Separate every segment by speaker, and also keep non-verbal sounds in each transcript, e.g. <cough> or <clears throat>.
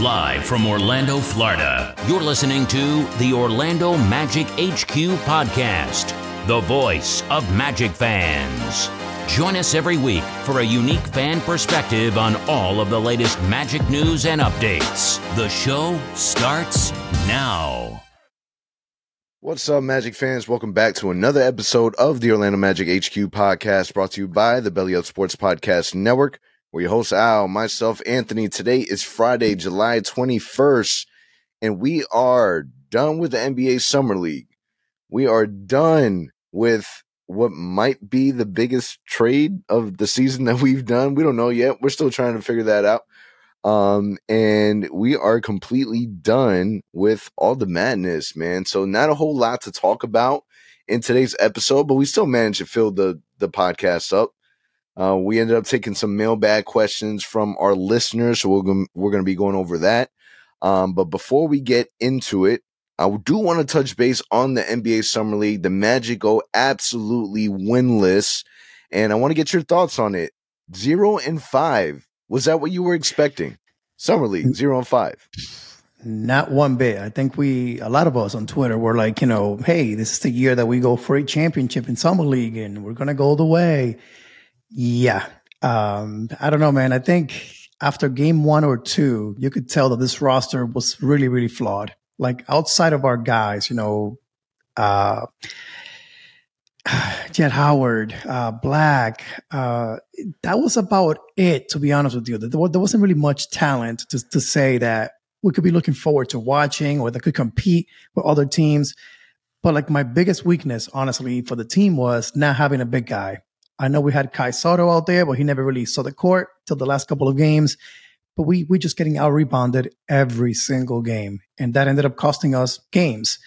Speaker 1: Live from Orlando, Florida, you're listening to the Orlando Magic HQ podcast, the voice of Magic fans. Join us every week for a unique fan perspective on all of the latest Magic news and updates. The show starts now.
Speaker 2: What's up, Magic fans? Welcome back to another episode of the Orlando Magic HQ podcast brought to you by the Belly Up Sports Podcast Network. Your host, Al, myself, Anthony. Today is Friday, July 21st, and we are done with the NBA Summer League. We are done with what might be the biggest trade of the season that we've done. We don't know yet. We're still trying to figure that out. Um, and we are completely done with all the madness, man. So not a whole lot to talk about in today's episode, but we still managed to fill the the podcast up. Uh, we ended up taking some mailbag questions from our listeners, so we're gonna, we're going to be going over that. Um, but before we get into it, I do want to touch base on the NBA Summer League. The Magic go absolutely winless, and I want to get your thoughts on it. Zero and five. Was that what you were expecting? Summer League, zero and five.
Speaker 3: Not one bit. I think we, a lot of us on Twitter were like, you know, hey, this is the year that we go for a championship in Summer League and we're going to go the way. Yeah. Um, I don't know, man. I think after game one or two, you could tell that this roster was really, really flawed. Like outside of our guys, you know, uh, <sighs> Jett Howard, uh, Black, uh, that was about it, to be honest with you. There, there wasn't really much talent to, to say that we could be looking forward to watching or that could compete with other teams. But like my biggest weakness, honestly, for the team was not having a big guy. I know we had Kai Sotto out there, but he never really saw the court till the last couple of games. But we we just getting out rebounded every single game, and that ended up costing us games.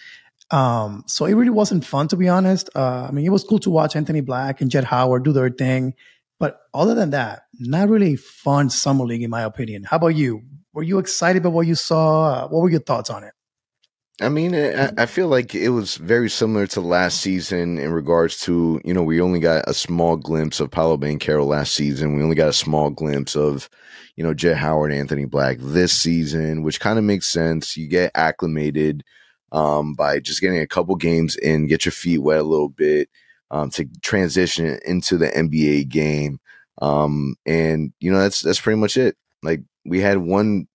Speaker 3: Um, so it really wasn't fun to be honest. Uh, I mean, it was cool to watch Anthony Black and Jett Howard do their thing, but other than that, not really fun summer league in my opinion. How about you? Were you excited about what you saw? Uh, what were your thoughts on it?
Speaker 2: I mean, I, feel like it was very similar to last season in regards to, you know, we only got a small glimpse of Paolo Banchero last season. We only got a small glimpse of, you know, Jett Howard, Anthony Black this season, which kind of makes sense. You get acclimated um, by just getting a couple games in, get your feet wet a little bit um, to transition into the NBA game. Um, and, you know, that's, that's pretty much it. Like we had one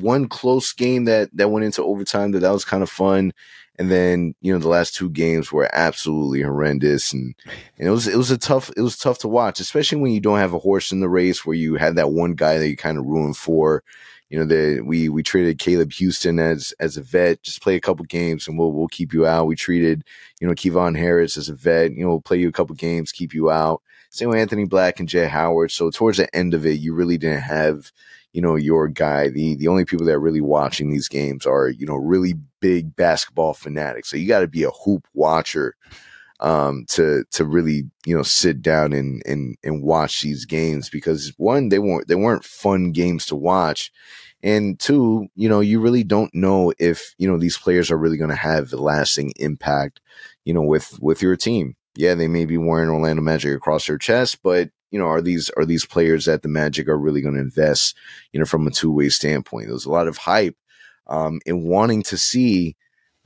Speaker 2: one close game that that went into overtime that that was kind of fun. And then you know the last two games were absolutely horrendous. And, and it was it was a tough it was tough to watch especially when you don't have a horse in the race where you had that one guy that you kind of ruined for. You know that we we traded Caleb Houstan as as a vet just play a couple games and we'll we'll keep you out. We treated you know Kevon Harris as a vet you know we'll play you a couple games keep you out. Same with Anthony Black and Jett Howard. So towards the end of it you really didn't have you know, your guy. The the only people that are really watching these games are, you know, really big basketball fanatics. So you got to be a hoop watcher um, to to really, you know, sit down and and and watch these games because one, they weren't they weren't fun games to watch. And two, you know, you really don't know if, you know, these players are really going to have a lasting impact, you know, with with your team. Yeah, they may be wearing Orlando Magic across their chest, but you know, are these are these players that the Magic are really going to invest, you know, from a two way standpoint? There's a lot of hype um, in wanting to see,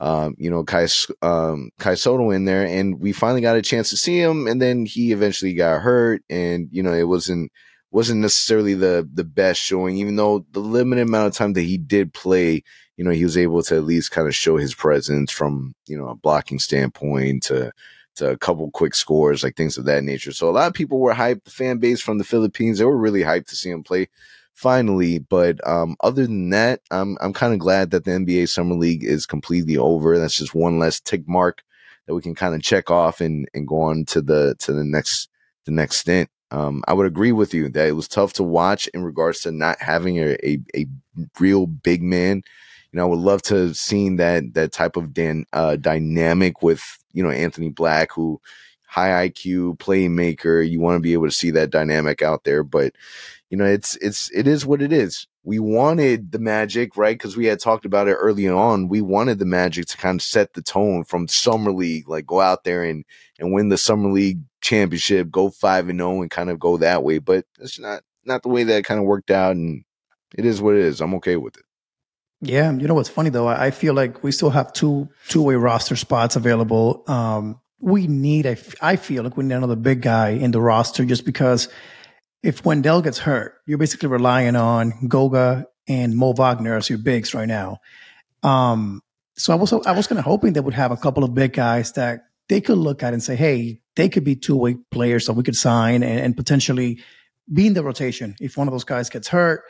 Speaker 2: um, you know, Kai um, Kai Sotto in there, and we finally got a chance to see him, and then he eventually got hurt, and you know, it wasn't wasn't necessarily the the best showing, even though the limited amount of time that he did play, you know, he was able to at least kind of show his presence from you know a blocking standpoint to a couple quick scores, like things of that nature. So a lot of people were hyped. The fan base from the Philippines, they were really hyped to see him play finally. But um, other than that, I'm I'm kind of glad that the NBA Summer League is completely over. That's just one less tick mark that we can kind of check off and and go on to the to the next the next stint. Um, I would agree with you that it was tough to watch in regards to not having a, a, a real big man you know, I would love to have seen that that type of uh, dynamic with you know Anthony Black, who high IQ playmaker. You want to be able to see that dynamic out there, but you know, it's it's it is what it is. We wanted the Magic, right? Because we had talked about it early on. We wanted the Magic to kind of set the tone from summer league, like go out there and and win the summer league championship, go five and zero, oh and kind of go that way. But it's not not the way that kind of worked out, and it is what it is. I'm okay with it.
Speaker 3: Yeah, you know what's funny though? I feel like we still have two two way roster spots available. Um, we need a. I feel like we need another big guy in the roster just because if Wendell gets hurt, you're basically relying on Goga and Mo Wagner as your bigs right now. Um, so I was I was kind of hoping they would have a couple of big guys that they could look at and say, hey, they could be two way players that we could sign and, and, potentially be in the rotation if one of those guys gets hurt.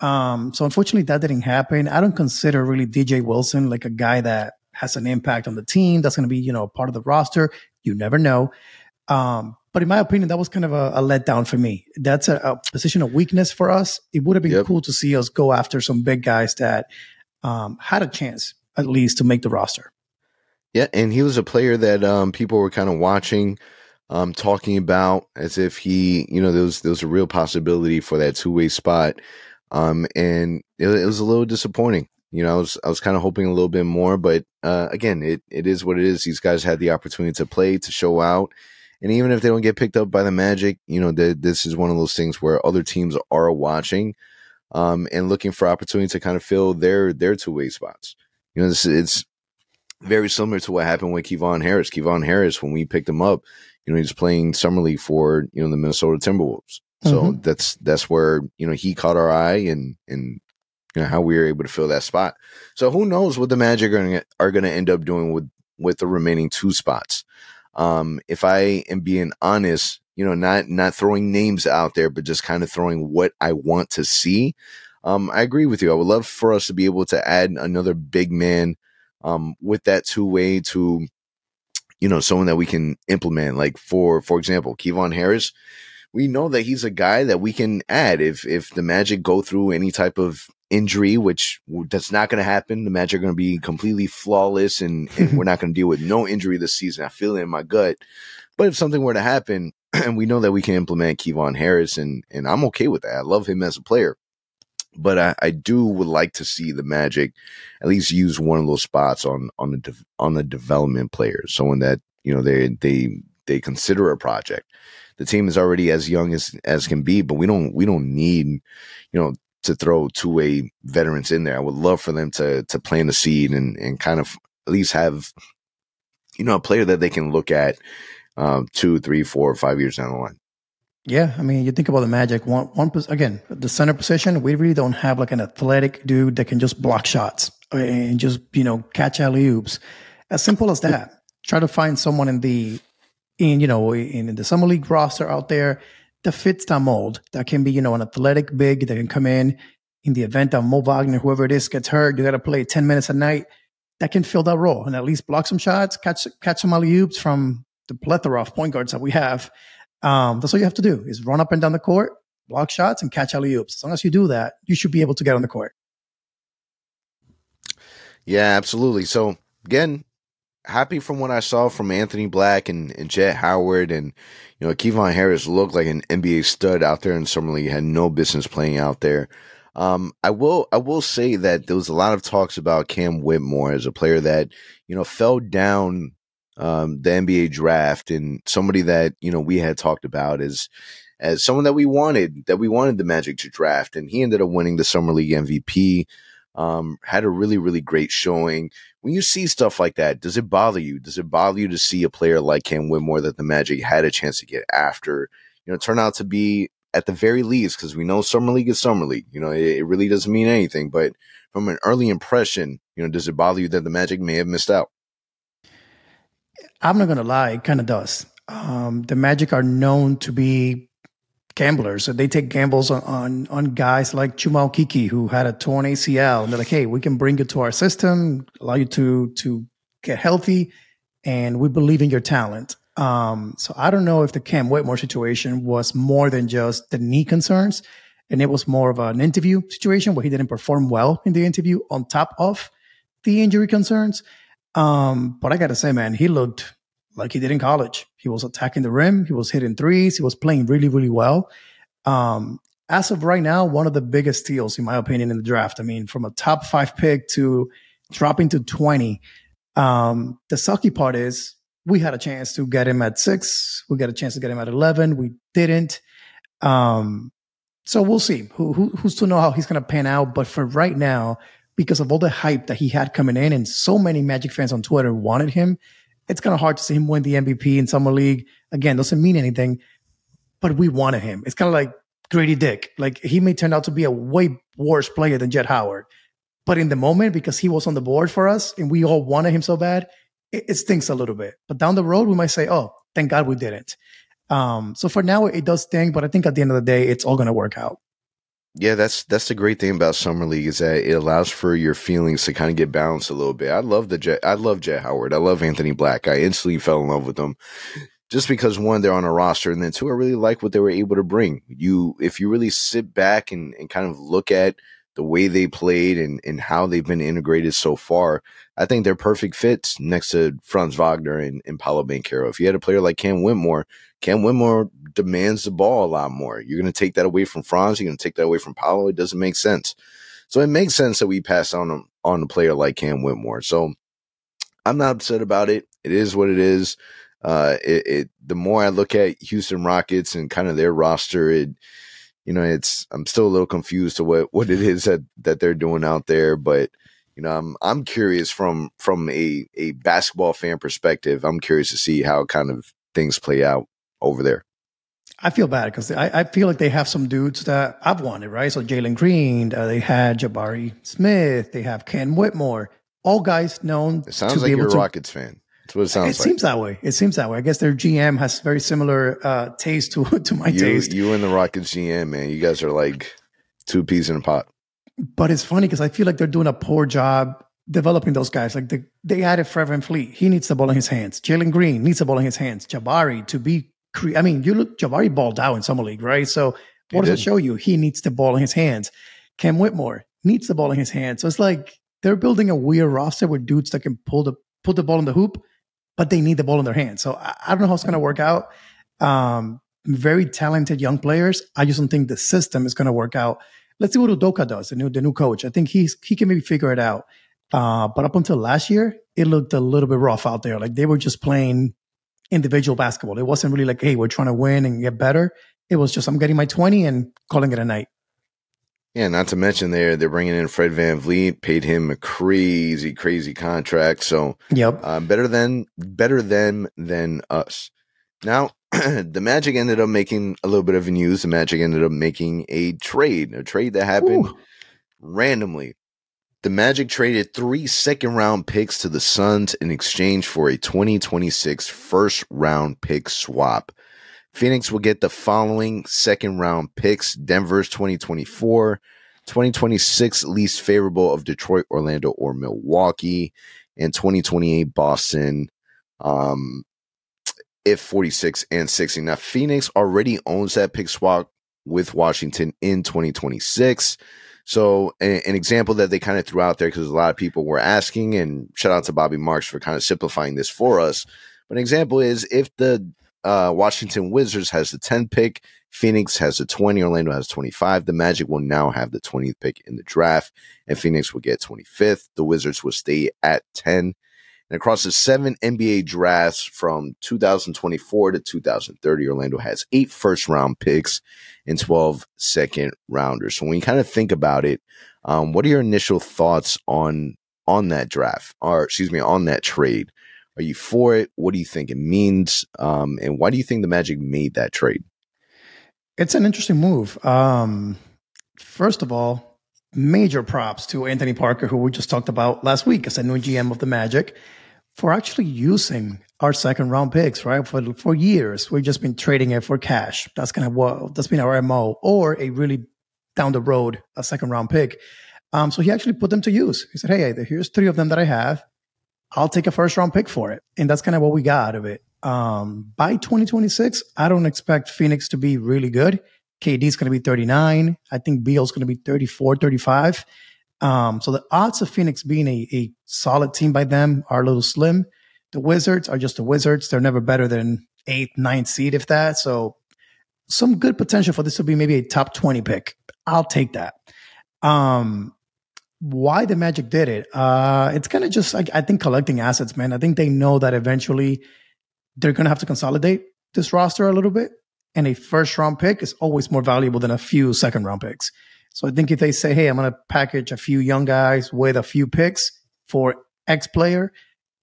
Speaker 3: Um, so unfortunately, that didn't happen. I don't consider really DJ Wilson like a guy that has an impact on the team. That's going to be you know part of the roster. You never know. Um, but in my opinion, that was kind of a, a letdown for me. That's a, a, position of weakness for us. It would have been yep. cool to see us go after some big guys that um, had a chance at least to make the roster.
Speaker 2: Yeah, and he was a player that um, people were kind of watching, um, talking about as if he, you know, there was there was a real possibility for that two way spot, um, and it, it, was a little disappointing. You know, I was I was kind of hoping a little bit more, but uh, again, it it is what it is. These guys had the opportunity to play, to show out, and even if they don't get picked up by the Magic, you know, this is one of those things where other teams are watching, um, and looking for opportunity to kind of fill their their two way spots. You know, this, it's very similar to what happened with Kevon Harris. Kevon Harris, when we picked him up, you know, he's playing summer league for you know the Minnesota Timberwolves. So mm-hmm. that's that's where you know he caught our eye and and you know how we were able to fill that spot. So who knows what the Magic are gonna, are going to end up doing with with the remaining two spots. Um, if I am being honest, you know, not not throwing names out there, but just kind of throwing what I want to see. Um, I agree with you. I would love for us to be able to add another big man um, with that two way to, you know, someone that we can implement. Like for for example, Kevon Harris, we know that he's a guy that we can add if if the Magic go through any type of injury, which that's not going to happen. The Magic are going to be completely flawless, and, and we're <laughs> not going to deal with no injury this season. I feel it in my gut. But if something were to happen, <clears throat> and we know that we can implement Kevon Harris, and and I'm okay with that. I love him as a player but I, I do would like to see the Magic at least use one of those spots on on the de- on the development players, someone that you know they they they consider a project. The team is already as young as as can be, but we don't we don't need you know to throw two way veterans in there. I would love for them to to plant a seed and and kind of at least have you know a player that they can look at um, two, three, four, five years down the line.
Speaker 3: Yeah, I mean, you think about the Magic. One, one again, the center position. We really don't have like an athletic dude that can just block shots and just you know catch alley oops. As simple as that. Try to find someone in the in you know in, the summer league roster out there that fits that mold. That can be you know an athletic big that can come in in the event that Mo Wagner, whoever it is, gets hurt. You got to play ten minutes a night. That can fill that role and at least block some shots, catch catch some alley oops from the plethora of point guards that we have um, that's all you have to do is run up and down the court, block shots, and catch alley oops. As long as you do that, you should be able to get on the court.
Speaker 2: Yeah, absolutely. So again, happy from what I saw from Anthony Black and, and Jett Howard and you know Kevon Harris looked like an NBA stud out there in summer league. Had no business playing out there. Um, I will I will say that there was a lot of talks about Cam Whitmore as a player that you know fell down um, the NBA draft and somebody that you know we had talked about as as someone that we wanted that we wanted the Magic to draft, and he ended up winning the summer league MVP. Um, had a really really great showing. When you see stuff like that, does it bother you? Does it bother you to see a player like Cam Whitmore that the Magic had a chance to get after? You know, turn out to be at the very least because we know summer league is summer league. You know, it, it really doesn't mean anything, but from an early impression, you know, does it bother you that the Magic may have missed out?
Speaker 3: I'm not going to lie, it kind of does. Um, the Magic are known to be gamblers. They take gambles on, on, on guys like Chuma Okeke, who had a torn ACL. And they're like, hey, we can bring you to our system, allow you to, to get healthy, and we believe in your talent. Um, so I don't know if the Cam Whitmore situation was more than just the knee concerns, and it was more of an interview situation where he didn't perform well in the interview on top of the injury concerns. Um, but I got to say, man, he looked like he did in college. He was attacking the rim, he was hitting threes, he was playing really, really well. Um, as of right now, one of the biggest steals, in my opinion, in the draft. I mean, from a top five pick to dropping to 20. Um, the sucky part is we had a chance to get him at six. We got a chance to get him at 11. We didn't. Um, so we'll see. Who, who, who's to know how he's going to pan out? But for right now, because of all the hype that he had coming in, and so many Magic fans on Twitter wanted him. It's kind of hard to see him win the MVP in summer league. Again, doesn't mean anything, but we wanted him. It's kind of like Grady Dick. Like he may turn out to be a way worse player than Jett Howard, but in the moment, because he was on the board for us and we all wanted him so bad, it, it stinks a little bit. But down the road, we might say, "Oh, thank God we didn't." Um, so for now, it does sting, but I think at the end of the day, it's all going to work out.
Speaker 2: Yeah, that's that's the great thing about summer league is that it allows for your feelings to kind of get balanced a little bit. I love the Jet. I love Jett Howard. I love Anthony Black. I instantly fell in love with them just because one, they're on a roster, and then two, I really like what they were able to bring. You, if you really sit back and, and kind of look at the way they played and, and how they've been integrated so far, I think they're perfect fits next to Franz Wagner and, and Paolo Banchero. If you had a player like Cam Whitmore, Cam Whitmore demands the ball a lot more. You're going to take that away from Franz. You're going to take that away from Paolo. It doesn't make sense. So it makes sense that we pass on on a player like Cam Whitmore. So I'm not upset about it. It is what it is. Uh, it, it the more I look at Houston Rockets and kind of their roster, it you know, it's I'm still a little confused to what what it is that that they're doing out there, but you know, I'm I'm curious from from a a basketball fan perspective. I'm curious to see how kind of things play out over there.
Speaker 3: I feel bad because I, I feel like they have some dudes that I've wanted, right? So Jalen Green, uh, they had Jabari Smith, they have Cam Whitmore, all guys known.
Speaker 2: It sounds like you're a Rockets fan. That's what it sounds
Speaker 3: it like. seems that way. It seems that way. I guess their GM has very similar uh, taste to <laughs> to my
Speaker 2: you,
Speaker 3: taste.
Speaker 2: You and the Rockets GM, man, you guys are like two peas in a pot.
Speaker 3: But it's funny because I feel like they're doing a poor job developing those guys. Like the, they added Fred VanVleet. He needs the ball in his hands. Jalen Green needs the ball in his hands. Jabari to be, cre- I mean, you look, Jabari balled out in summer league, right? So what he does did. it show you? He needs the ball in his hands. Cam Whitmore needs the ball in his hands. So it's like they're building a weird roster with dudes that can pull the put the ball in the hoop but they need the ball in their hands. So I, I don't know how it's going to work out. Um, very talented young players. I just don't think the system is going to work out. Let's see what Udoka does, the new the new coach. I think he's he can maybe figure it out. Uh, but up until last year, it looked a little bit rough out there. Like they were just playing individual basketball. It wasn't really like, hey, we're trying to win and get better. It was just I'm getting my 20 and calling it a night.
Speaker 2: Yeah, not to mention they're they're bringing in Fred VanVleet, paid him a crazy, crazy contract. So,
Speaker 3: yep,
Speaker 2: uh, better than better than than us. Now, <clears throat> the Magic ended up making a little bit of news. The Magic ended up making a trade, a trade that happened Ooh. randomly. The Magic traded three second round picks to the Suns in exchange for a 2026 first round pick swap. Phoenix will get the following second round picks Denver's 2024, 2026 least favorable of Detroit, Orlando, or Milwaukee, and 2028 Boston. Um, if 46 and 60. Now, Phoenix already owns that pick swap with Washington in 2026. So, an, an example that they kind of threw out there because a lot of people were asking, and shout out to Bobby Marks for kind of simplifying this for us. But an example is if the uh, Washington Wizards has the 10 pick. Phoenix has the 20. Orlando has 25. The Magic will now have the 20th pick in the draft, and Phoenix will get 25th. The Wizards will stay at 10. And across the seven NBA drafts from 2024 to 2030, Orlando has eight first round picks and 12 second rounders. So when you kind of think about it, um, what are your initial thoughts on on that draft, or excuse me, on that trade? Are you for it? What do you think it means? Um, and why do you think the Magic made that trade?
Speaker 3: It's an interesting move. Um, first of all, major props to Anthony Parker, who we just talked about last week as a new GM of the Magic, for actually using our second round picks, right? For for years, we've just been trading it for cash. That's kind of what that's been our MO, or a really down the road a second round pick. Um, so he actually put them to use. He said, "Hey, here's three of them that I have. I'll take a first round pick for it. And that's kind of what we got out of it. Um, by 2026, I don't expect Phoenix to be really good. KD is going to be 39. I think Beal's going to be 34, 35. Um, so the odds of Phoenix being a, a solid team by them are a little slim. The Wizards are just the Wizards. They're never better than eighth, ninth seed, if that. So some good potential for this to be maybe a top 20 pick. I'll take that. Um, why the Magic did it. Uh, it's kind of just like I think collecting assets, man. I think they know that eventually they're going to have to consolidate this roster a little bit, and a first round pick is always more valuable than a few second round picks. So I think if they say, hey, I'm going to package a few young guys with a few picks for X player,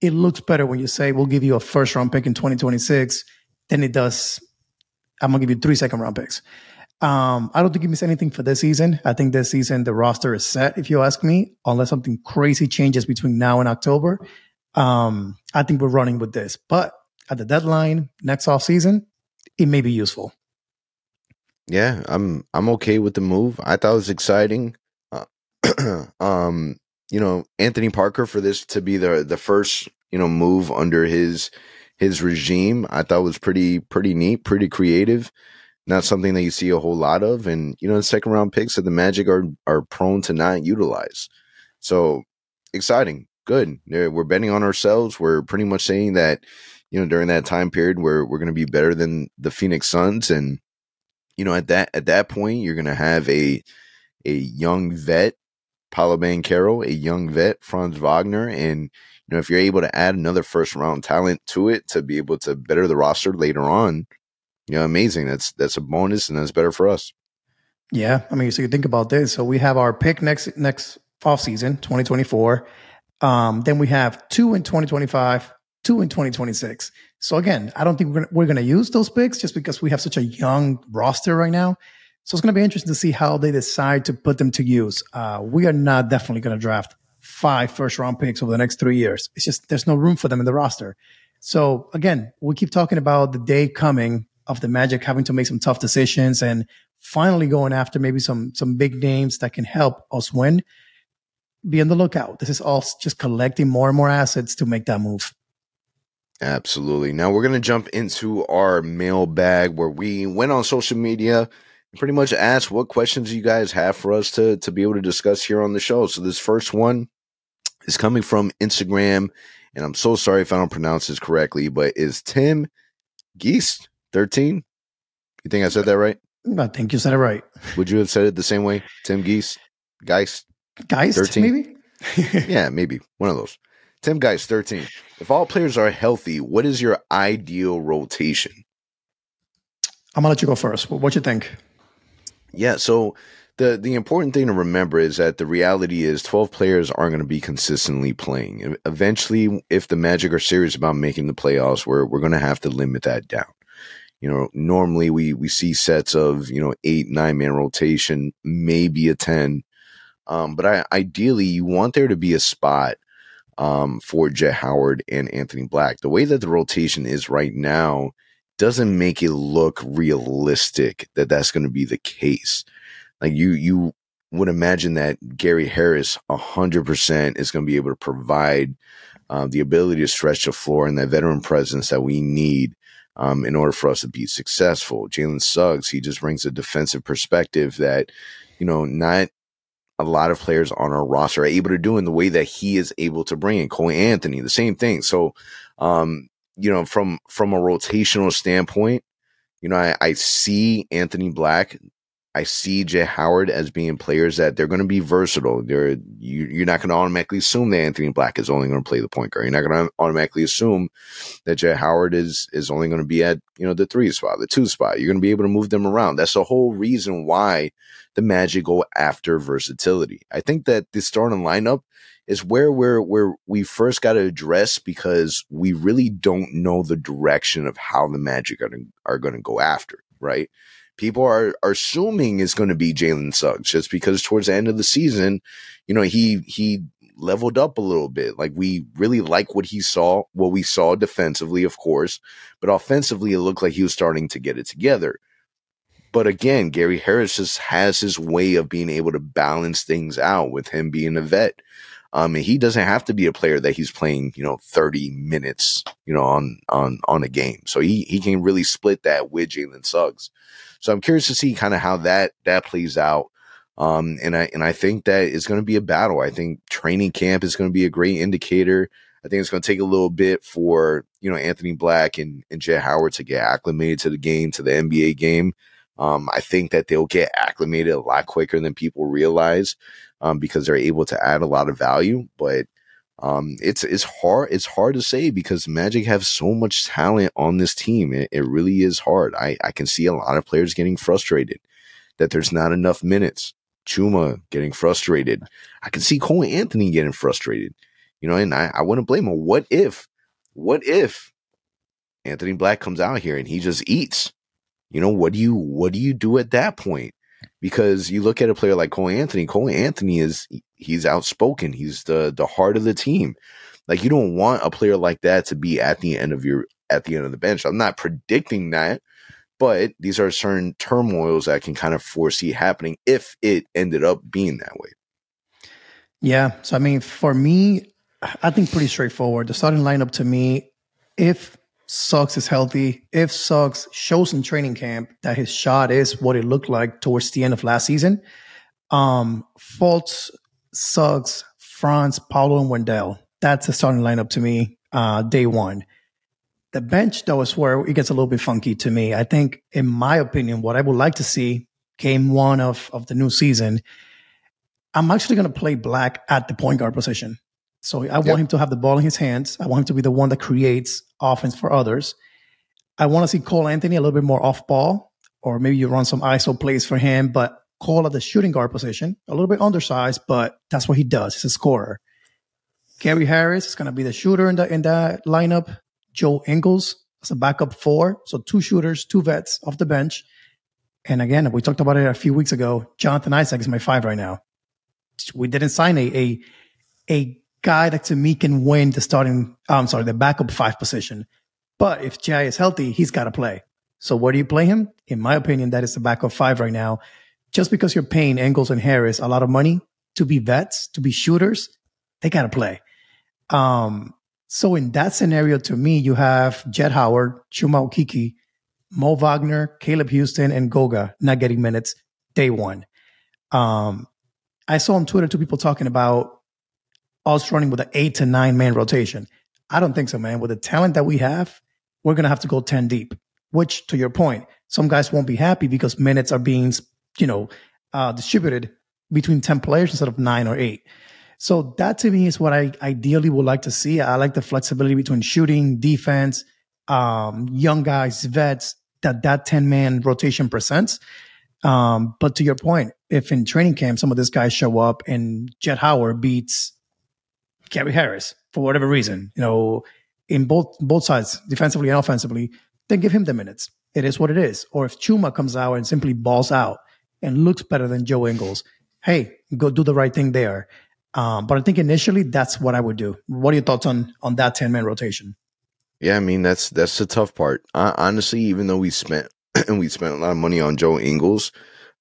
Speaker 3: it looks better when you say, we'll give you a first round pick in 2026 than it does. I'm going to give you three second round picks. Um, I don't think it means anything for this season. I think this season the roster is set, if you ask me, unless something crazy changes between now and October. Um, I think we're running with this. But at the deadline next off season, it may be useful.
Speaker 2: Yeah, I'm I'm okay with the move. I thought it was exciting. Uh, <clears throat> um, you know, Anthony Parker for this to be the the first, you know, move under his his regime, I thought was pretty pretty neat, pretty creative. Not something that you see a whole lot of, and you know, the second round picks of the Magic are are prone to not utilize. So exciting, good. We're betting on ourselves. We're pretty much saying that, you know, during that time period, we're we're going to be better than the Phoenix Suns, and you know, at that at that point, you're going to have a a young vet, Paolo Banchero, a young vet, Franz Wagner, and you know, if you're able to add another first round talent to it to be able to better the roster later on, you know, amazing. That's that's a bonus, and that's better for us.
Speaker 3: Yeah, I mean, so you think about this. So we have our pick next next off season, 2024. Um, then we have two in 2025, two in 2026. So again, I don't think we're gonna, we're going to use those picks just because we have such a young roster right now. So it's going to be interesting to see how they decide to put them to use. Uh, we are not definitely going to draft five first round picks over the next three years. It's just there's no room for them in the roster. So again, we keep talking about the day coming of the Magic having to make some tough decisions and finally going after maybe some some big names that can help us win. Be on the lookout. This is all just collecting more and more assets to make that move.
Speaker 2: Absolutely. Now we're going to jump into our mailbag where we went on social media and pretty much asked what questions you guys have for us to to be able to discuss here on the show. So this first one is coming from Instagram, and I'm so sorry if I don't pronounce this correctly, but is Tim Geist 13? You think I said that right?
Speaker 3: I think you said it right.
Speaker 2: Would you have said it the same way? Tim Geese? Geist?
Speaker 3: Geist, 13? maybe? <laughs>
Speaker 2: yeah, maybe. One of those. Tim Geist, 13. If all players are healthy, what is your ideal rotation?
Speaker 3: I'm gonna let you go first. What you think?
Speaker 2: Yeah, so the the important thing to remember is that the reality is 12 players aren't going to be consistently playing. Eventually, if the Magic are serious about making the playoffs, we're we're going to have to limit that down. You know, normally we we see sets of you know eight nine man rotation, maybe a ten, um, but I, ideally you want there to be a spot um, for Jett Howard and Anthony Black. The way that the rotation is right now doesn't make it look realistic that that's going to be the case. Like you, you would imagine that Gary Harris, hundred percent, is going to be able to provide uh, the ability to stretch the floor and that veteran presence that we need um, in order for us to be successful. Jalen Suggs, he just brings a defensive perspective that, you know, not a lot of players on our roster are able to do in the way that he is able to bring in Cole Anthony, the same thing. So, um, you know, from from a rotational standpoint, you know, I, I see Anthony Black I see Jett Howard as being players that they're going to be versatile. They're you, are not going to automatically assume that Anthony Black is only going to play the point guard. You're not going to automatically assume that Jett Howard is is only going to be at you know the three spot, the two spot. You're going to be able to move them around. That's the whole reason why the Magic go after versatility. I think that the starting lineup is where we're where we first got to address because we really don't know the direction of how the Magic are, are going to go after. Right people are, are assuming is going to be Jalen Suggs just because towards the end of the season, you know, he, he leveled up a little bit. Like we really like what he saw, what we saw defensively, of course, but offensively, it looked like he was starting to get it together. But again, Gary Harris just has his way of being able to balance things out with him being a vet. Um, and he doesn't have to be a player that he's playing, you know, 30 minutes, you know, on, on, on a game. So he, he can really split that with Jalen Suggs. So I'm curious to see kind of how that that plays out. Um, and I and I think that it's going to be a battle. I think training camp is going to be a great indicator. I think it's going to take a little bit for you know Anthony Black and, and Jett Howard to get acclimated to the game, to the NBA game. Um, I think that they'll get acclimated a lot quicker than people realize um, because they're able to add a lot of value. But um, it's it's hard it's hard to say because Magic have so much talent on this team. It, it really is hard. I, I can see a lot of players getting frustrated that there's not enough minutes. Chuma getting frustrated. I can see Cole Anthony getting frustrated. You know, and I, I wouldn't blame him. What if, what if Anthony Black comes out here and he just eats? You know, what do you what do you do at that point? Because you look at a player like Cole Anthony. Cole Anthony is he's outspoken. He's the the heart of the team. Like you don't want a player like that to be at the end of your at the end of the bench. I'm not predicting that, but these are certain turmoils that can kind of foresee happening if it ended up being that way.
Speaker 3: Yeah. So I mean, for me, I think pretty straightforward. The starting lineup to me, if Suggs is healthy, if Suggs shows in training camp that his shot is what it looked like towards the end of last season, um, Fultz, Suggs, Franz, Paolo, and Wendell. That's the starting lineup to me, uh, day one. The bench, though, is where it gets a little bit funky to me. I think, in my opinion, what I would like to see game one of, of the new season, I'm actually going to play Black at the point guard position. So I want yep. him to have the ball in his hands. I want him to be the one that creates offense for others. I want to see Cole Anthony a little bit more off ball, or maybe you run some ISO plays for him, but Cole at the shooting guard position, a little bit undersized, but that's what he does. He's a scorer. Gary Harris is going to be the shooter in the in that lineup. Joe Ingles as a backup four, so two shooters, two vets off the bench. And again, we talked about it a few weeks ago. Jonathan Isaac is my five right now. We didn't sign a a, a guy that to me can win the starting, I'm sorry, the backup five position. But if Jai is healthy, he's got to play. So where do you play him? In my opinion, that is the backup five right now. Just because you're paying Ingles and Harris a lot of money to be vets, to be shooters, they got to play. Um, so in that scenario, to me, you have Jett Howard, Chuma Okeke, Mo Wagner, Caleb Houstan, and Goga not getting minutes day one. Um, I saw on Twitter two people talking about us running with an eight to nine man rotation. I don't think so, man. With the talent that we have, we're going to have to go 10 deep, which to your point, some guys won't be happy because minutes are being, you know, uh, distributed between 10 players instead of nine or eight. So that to me is what I ideally would like to see. I like the flexibility between shooting, defense, um, young guys, vets that that 10 man rotation presents. Um, but to your point, if in training camp some of these guys show up and Jett Howard beats Gary Harris for whatever reason, you know, in both both sides, defensively and offensively, then give him the minutes. It is what it is. Or if Chuma comes out and simply balls out and looks better than Joe Ingles, hey, go do the right thing there. Um, but I think initially that's what I would do. What are your thoughts on on that ten man rotation?
Speaker 2: Yeah, I mean that's that's the tough part. Uh, honestly, even though we spent and <clears throat> we spent a lot of money on Joe Ingles,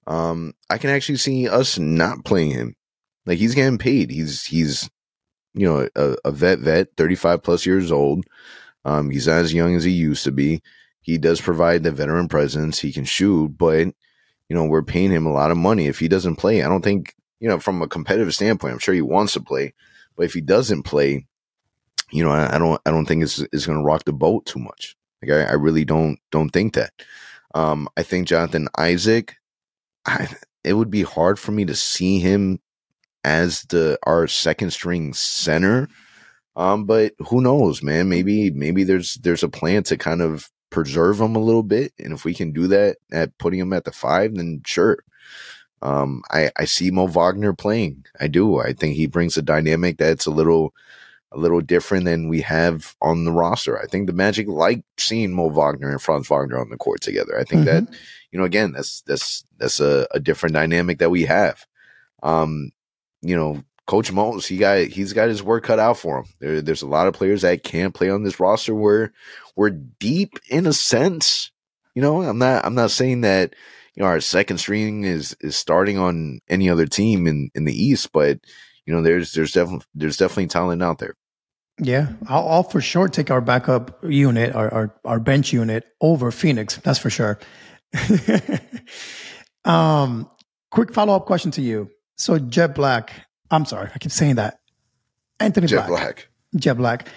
Speaker 2: um, I can actually see us not playing him. Like he's getting paid. He's he's you know, a, a vet vet, 35 plus years old. Um, he's not as young as he used to be. He does provide the veteran presence. He can shoot, but you know, we're paying him a lot of money. If he doesn't play, I don't think, you know, from a competitive standpoint, I'm sure he wants to play, but if he doesn't play, you know, I, I don't, I don't think it's, it's going to rock the boat too much. Like I, I really don't, don't think that. Um, I think Jonathan Isaac, I, it would be hard for me to see him as the our second string center. Um, but who knows, man? Maybe maybe there's there's a plan to kind of preserve him a little bit, and if we can do that at putting him at the five, then sure. Um, I I see Mo Wagner playing. I do. I think he brings a dynamic that's a little a little different than we have on the roster. I think the Magic like seeing Mo Wagner and Franz Wagner on the court together. I think mm-hmm. that you know again that's that's that's a, a different dynamic that we have. Um, you know, Coach Mosley, he got he's got his work cut out for him. There, there's a lot of players that can't play on this roster where we're deep in a sense. You know, I'm not I'm not saying that you know our second string is is starting on any other team in in the East, but you know there's there's definitely there's definitely talent out there.
Speaker 3: Yeah, I'll, I'll, for sure take our backup unit, our, our our bench unit over Phoenix. That's for sure. <laughs> um, quick follow up question to you. So Jet Black, I'm sorry, I keep saying that. Anthony
Speaker 2: Jet
Speaker 3: Black.
Speaker 2: Black.
Speaker 3: Jet Black.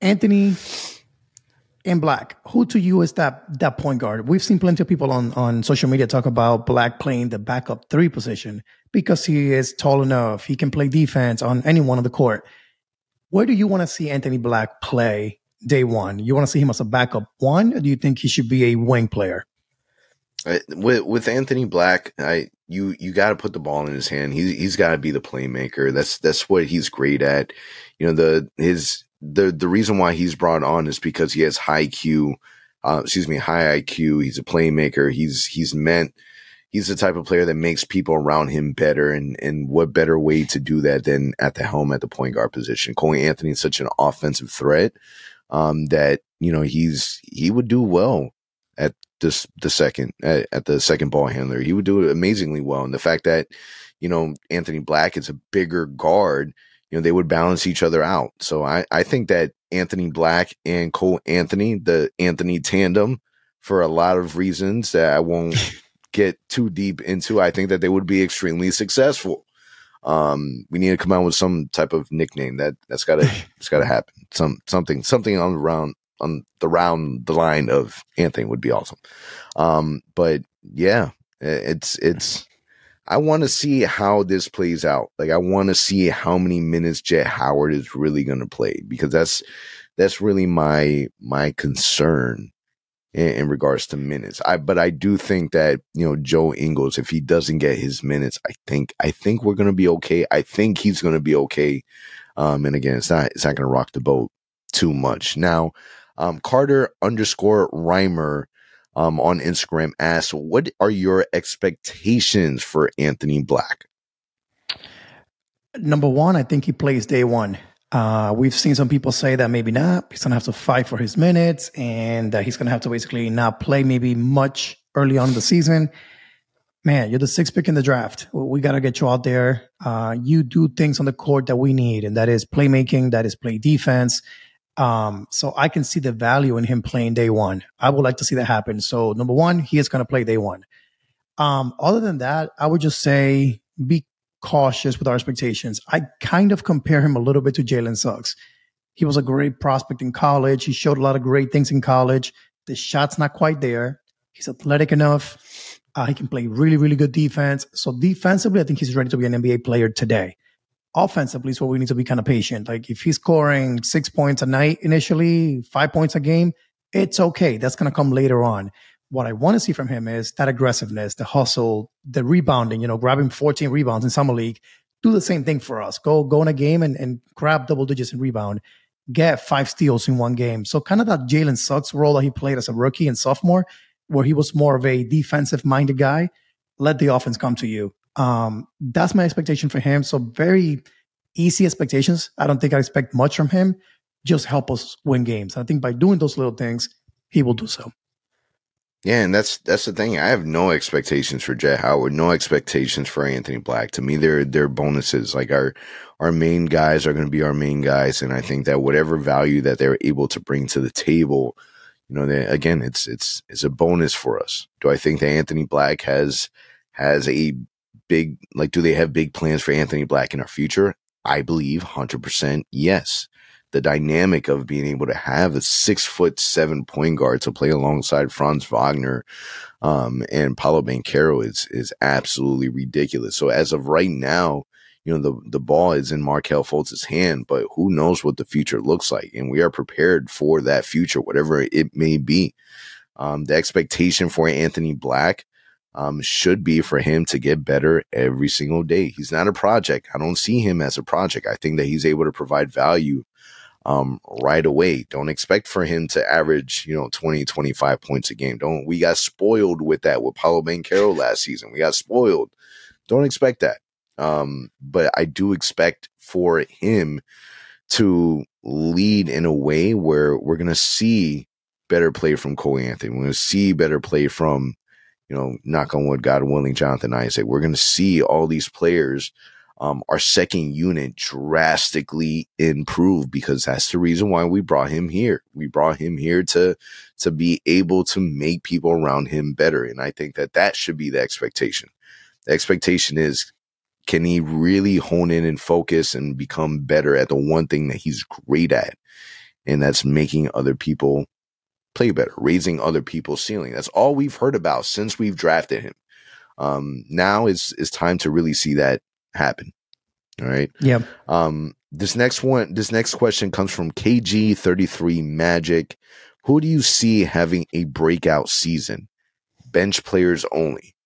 Speaker 3: Anthony in Black. Who to you is that that point guard? We've seen plenty of people on on social media talk about Black playing the backup three position because he is tall enough. He can play defense on any one of the court. Where do you want to see Anthony Black play day one? You want to see him as a backup one, or do you think he should be a wing player?
Speaker 2: With with Anthony Black, I you you got to put the ball in his hand. He he's got to be the playmaker. That's that's what he's great at. You know the his the the reason why he's brought on is because he has high Q, uh, excuse me, high IQ. He's a playmaker. He's he's meant. He's the type of player that makes people around him better, and and what better way to do that than at the helm at the point guard position? Cole Anthony is such an offensive threat um, that you know he's he would do well at this the second at, at, the second ball handler. He would do it amazingly well. And the fact that you know Anthony Black is a bigger guard, you know they would balance each other out. So I I think that Anthony Black and Cole Anthony, the Anthony tandem, for a lot of reasons that I won't <laughs> get too deep into, I think that they would be extremely successful. Um, we need to come out with some type of nickname that that's gotta <laughs> it's gotta happen. Some something something on around on the round the line of Anthony would be awesome. Um, but yeah, it's it's. I want to see how this plays out. Like I want to see how many minutes Jett Howard is really going to play because that's that's really my my concern in, in, regards to minutes. I but I do think that you know Joe Ingles, if he doesn't get his minutes, I think I think we're going to be okay. I think he's going to be okay. Um, and again, it's not it's not going to rock the boat too much. Now, um, Carter underscore Reimer um, on Instagram asks, "What are your expectations for Anthony Black?"
Speaker 3: Number one, I think he plays day one. Uh, we've seen some people say that maybe not. He's gonna have to fight for his minutes, and that he's gonna have to basically not play maybe much early on in the season. Man, you're the sixth pick in the draft. We got to get you out there. Uh, you do things on the court that we need, and that is playmaking, that is play defense, um, so I can see the value in him playing day one. I would like to see that happen. So number one, he is going to play day one. Um, other than that, I would just say be cautious with our expectations. I kind of compare him a little bit to Jalen Suggs. He was a great prospect in college. He showed a lot of great things in college. The shot's not quite there. He's athletic enough. Uh, he can play really, really good defense. So defensively, I think he's ready to be an NBA player today offensively is where we need to be kind of patient. Like if he's scoring six points a night initially, five points a game, it's okay. That's going to come later on. What I want to see from him is that aggressiveness, the hustle, the rebounding, you know, grabbing 14 rebounds in summer league. Do the same thing for us. Go go in a game and, and grab double digits in rebound. Get five steals in one game. So kind of that Jalen Suggs role that he played as a rookie and sophomore, where he was more of a defensive minded guy. Let the offense come to you. Um, that's my expectation for him. So very easy expectations. I don't think I expect much from him. Just help us win games. I think by doing those little things, he will do so.
Speaker 2: Yeah, and that's that's the thing. I have no expectations for Jett Howard, no expectations for Anthony Black. To me, they're they're bonuses. Like our our main guys are going to be our main guys, and I think that whatever value that they're able to bring to the table, you know, they, again, it's it's it's a bonus for us. Do I think that Anthony Black has has a big like do they have big plans for Anthony Black in our future? I believe 100% yes. The dynamic of being able to have a six foot seven point guard to play alongside Franz Wagner um, and Paolo Banchero is is absolutely ridiculous. So as of right now, you know the the ball is in Markelle Fultz's hand, but who knows what the future looks like, and we are prepared for that future, whatever it may be. Um, the expectation for Anthony Black um, should be for him to get better every single day. He's not a project. I don't see him as a project. I think that he's able to provide value um, right away. Don't expect for him to average, you know, 20, 25 points a game. Don't, we got spoiled with that with Paolo Banchero last season. We got spoiled. Don't expect that. Um, but I do expect for him to lead in a way where we're to see better play from Cole Anthony. We're to see better play from you know, knock on wood, God willing, Jonathan Isaac, we're going to see all these players, um, our second unit drastically improve because that's the reason why we brought him here. We brought him here to, to be able to make people around him better. And I think that that should be the expectation. The expectation is, can he really hone in and focus and become better at the one thing that he's great at? And that's making other people play better, raising other people's ceiling. That's all we've heard about since we've drafted him. Um, now is is time to really see that happen. All right.
Speaker 3: Yeah.
Speaker 2: Um, this next one, this next question comes from KG33 Magic. Who do you see having a breakout season? bench players only?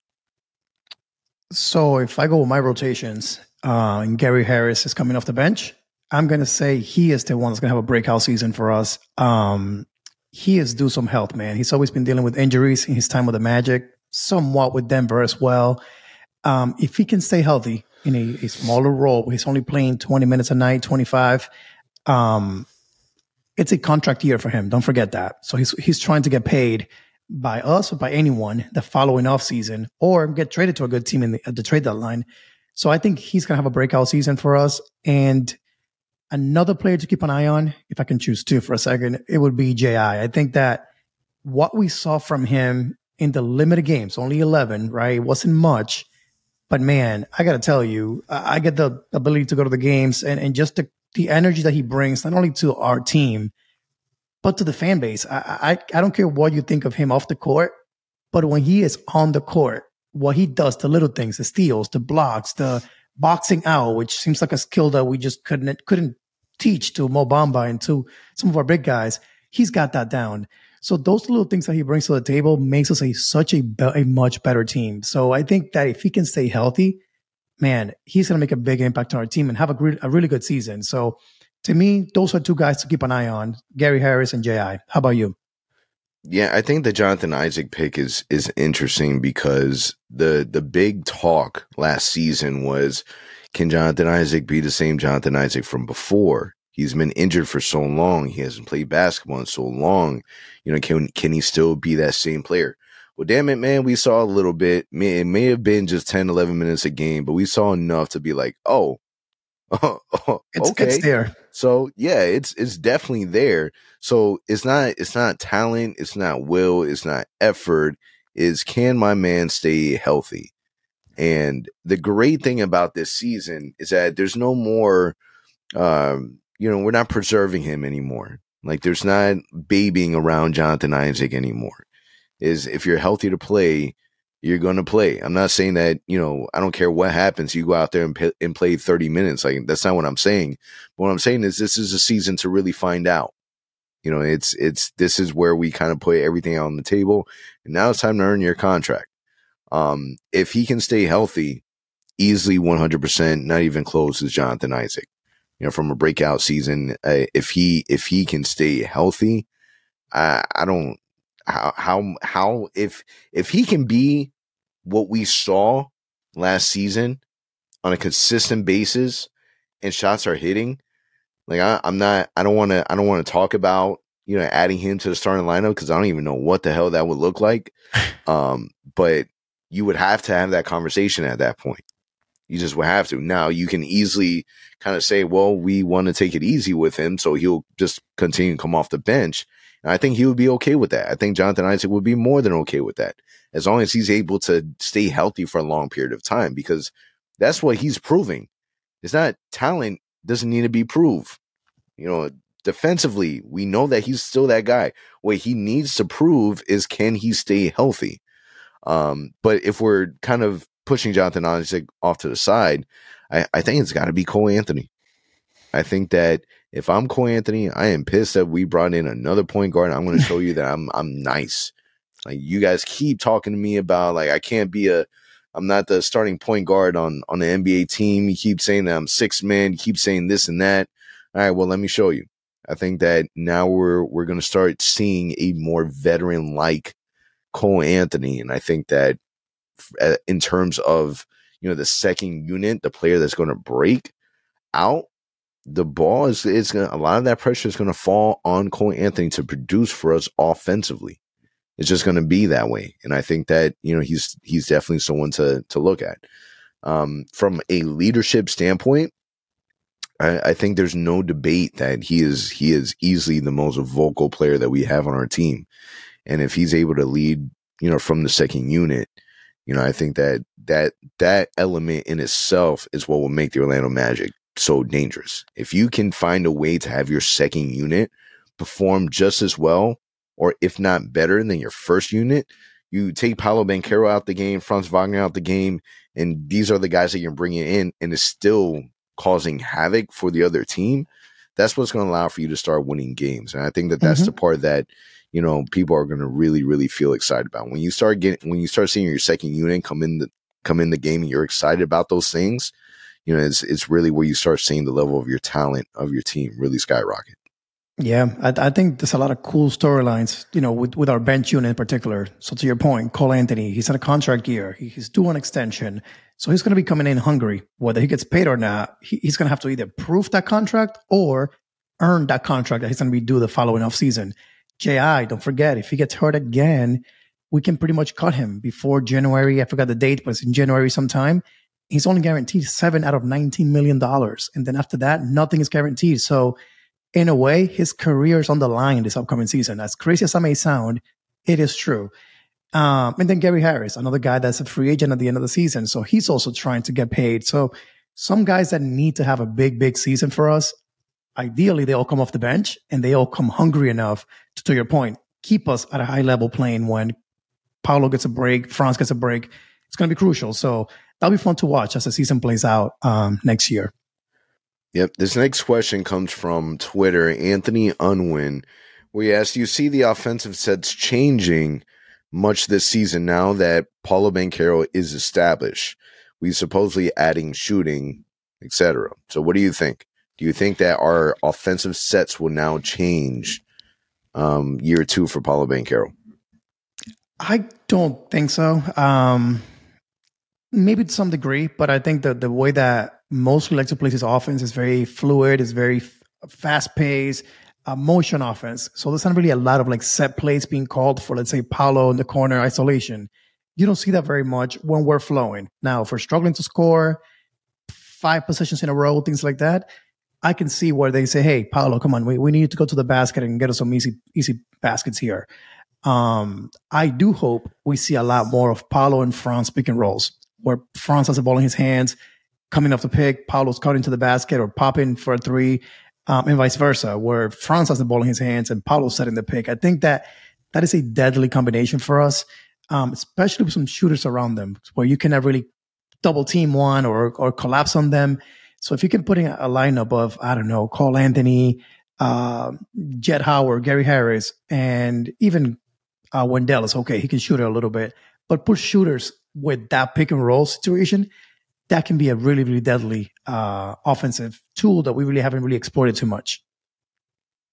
Speaker 3: So if I go with my rotations, uh, and Gary Harris is coming off the bench, I'm gonna say he is the one that's gonna have a breakout season for us. Um, he is due some health, man. He's always been dealing with injuries in his time with the Magic, somewhat with Denver as well. Um, if he can stay healthy in a, a smaller role, he's only playing 20 minutes a night, 25. Um, it's a contract year for him. Don't forget that. So he's he's trying to get paid by us or by anyone the following off season, or get traded to a good team in the, at the trade deadline. So I think he's gonna have a breakout season for us. And another player to keep an eye on, if I can choose two for a second, it would be Ji. I think that what we saw from him in the limited games, only eleven, right? It wasn't much. But man, I got to tell you, I get the ability to go to the games and, and just the, the energy that he brings, not only to our team, but to the fan base. I, I, I don't care what you think of him off the court, but when he is on the court, what he does, the little things, the steals, the blocks, the boxing out, which seems like a skill that we just couldn't couldn't teach to Mo Bamba and to some of our big guys. He's got that down. So those little things that he brings to the table makes us a such a, a much better team. So I think that if he can stay healthy, man, he's going to make a big impact on our team and have a, a really good season. So to me, those are two guys to keep an eye on: Gary Harris and Ji. How about you?
Speaker 2: Yeah, I think the Jonathan Isaac pick is is interesting because the the big talk last season was can Jonathan Isaac be the same Jonathan Isaac from before? He's been injured for so long. He hasn't played basketball in so long. You know, can can he still be that same player? Well, damn it, man, we saw a little bit. It may have been just 10, 11 minutes a game, but we saw enough to be like, oh,
Speaker 3: okay. <laughs> It's, it's there.
Speaker 2: So yeah, it's it's definitely there. So it's not it's not talent, it's not will, it's not effort. Is can my man stay healthy? And the great thing about this season is that there's no more, um, you know, we're not preserving him anymore. Like there's not babying around Jonathan Isaac anymore. Is if you're healthy to play, you're going to play. I'm not saying that, you know, I don't care what happens. You go out there and, and play 30 minutes. Like, that's not what I'm saying. But what I'm saying is this is a season to really find out. You know, it's, it's, this is where we kind of put everything on the table. And now it's time to earn your contract. Um, if he can stay healthy, easily 100%, not even close as Jonathan Isaac. You know, from a breakout season, uh, if he, if he can stay healthy, I, I don't, how, how, how, if, if he can be what we saw last season on a consistent basis and shots are hitting, like I, am not, I don't want to, I don't want to talk about, you know, adding him to the starting lineup because I don't even know what the hell that would look like. <laughs> Um, but you would have to have that conversation at that point. You just would have to. Now you can easily kind of say, well, we want to take it easy with him, so he'll just continue to come off the bench. And I think he would be okay with that. I think Jonathan Isaac would be more than okay with that as long as he's able to stay healthy for a long period of time, because that's what he's proving. It's not talent doesn't need to be proved. You know, defensively, we know that he's still that guy. What he needs to prove is can he stay healthy? Um, but if we're kind of pushing Jonathan Isaac off to the side, I, I think it's got to be Cole Anthony. I think that if I'm Cole Anthony, I am pissed that we brought in another point guard. I'm going to show you that I'm I'm nice. Like you guys keep talking to me about like I can't be a I'm not the starting point guard on on the NBA team. You keep saying that I'm six man. You keep saying this and that. All right, well let me show you. I think that now we're we're going to start seeing a more veteran like Cole Anthony, and I think that uh, in terms of you know the second unit, the player that's going to break out, the ball is is going a lot of that pressure is going to fall on Cole Anthony to produce for us offensively. It's just going to be that way. And I think that, you know, he's, he's definitely someone to, to look at. Um, from a leadership standpoint, I, I think there's no debate that he is, he is easily the most vocal player that we have on our team. And if he's able to lead, you know, from the second unit, you know, I think that that that element in itself is what will make the Orlando Magic so dangerous. If you can find a way to have your second unit perform just as well or if not better than your first unit. You take Paolo Banchero out the game, Franz Wagner out the game, and these are the guys that you're bringing in, and it's still causing havoc for the other team. that's what's going to allow for you to start winning games. And I think that that's mm-hmm. the part that you know people are going to really really feel excited about when you start getting when you start seeing your second unit come in the come in the game and you're excited about those things. You know, it's it's really where you start seeing the level of your talent of your team really skyrocket.
Speaker 3: Yeah, I, I, think there's a lot of cool storylines, you know, with, with our bench unit in particular. So to your point, Cole Anthony, he's in a contract year. He, he's due an extension. So he's going to be coming in hungry. Whether he gets paid or not, he, he's going to have to either prove that contract or earn that contract that he's going to be due the following off season. JI, don't forget, if he gets hurt again, we can pretty much cut him before January. I forgot the date, but it's in January sometime. He's only guaranteed seven out of $19 million. And then after that, nothing is guaranteed. So in a way, his career is on the line this upcoming season. As crazy as that may sound, it is true. Um, and then Gary Harris, another guy that's a free agent at the end of the season. So he's also trying to get paid. So some guys that need to have a big, big season for us, ideally they all come off the bench and they all come hungry enough to, to your point, keep us at a high level playing when Paolo gets a break, Franz gets a break. It's going to be crucial. So that'll be fun to watch as the season plays out um, next year.
Speaker 2: Yep. This next question comes from Twitter, Anthony Unwin, where he asked, you see the offensive sets changing much this season now that Paolo Banchero is established? We supposedly adding shooting, etc. So what do you think? Do you think that our offensive sets will now change um, year two for Paolo Banchero?
Speaker 3: I don't think so. Um, maybe to some degree, but I think that the way that to play his offense is very fluid, it's very f- fast paced, uh, motion offense. So there's not really a lot of like set plays being called for, let's say, Paolo in the corner isolation. You don't see that very much when we're flowing. Now, if we're struggling to score five possessions in a row, things like that, I can see where they say, hey, Paolo, come on, we, we need to go to the basket and get us some easy, easy baskets here. Um, I do hope we see a lot more of Paolo and Franz pick and rolls, where Franz has the ball in his hands coming off the pick, Paolo's cutting to the basket or popping for a three, um, and vice versa, where Franz has the ball in his hands and Paolo's setting the pick. I think that that is a deadly combination for us, um, especially with some shooters around them, where you cannot really double team one or or collapse on them. So if you can put in a lineup of I don't know, Cole Anthony, uh, Jett Howard, Gary Harris, and even uh, Wendell is okay. He can shoot it a little bit, but put shooters with that pick and roll situation that can be a really, really deadly uh, offensive tool that we really haven't really exploited too much.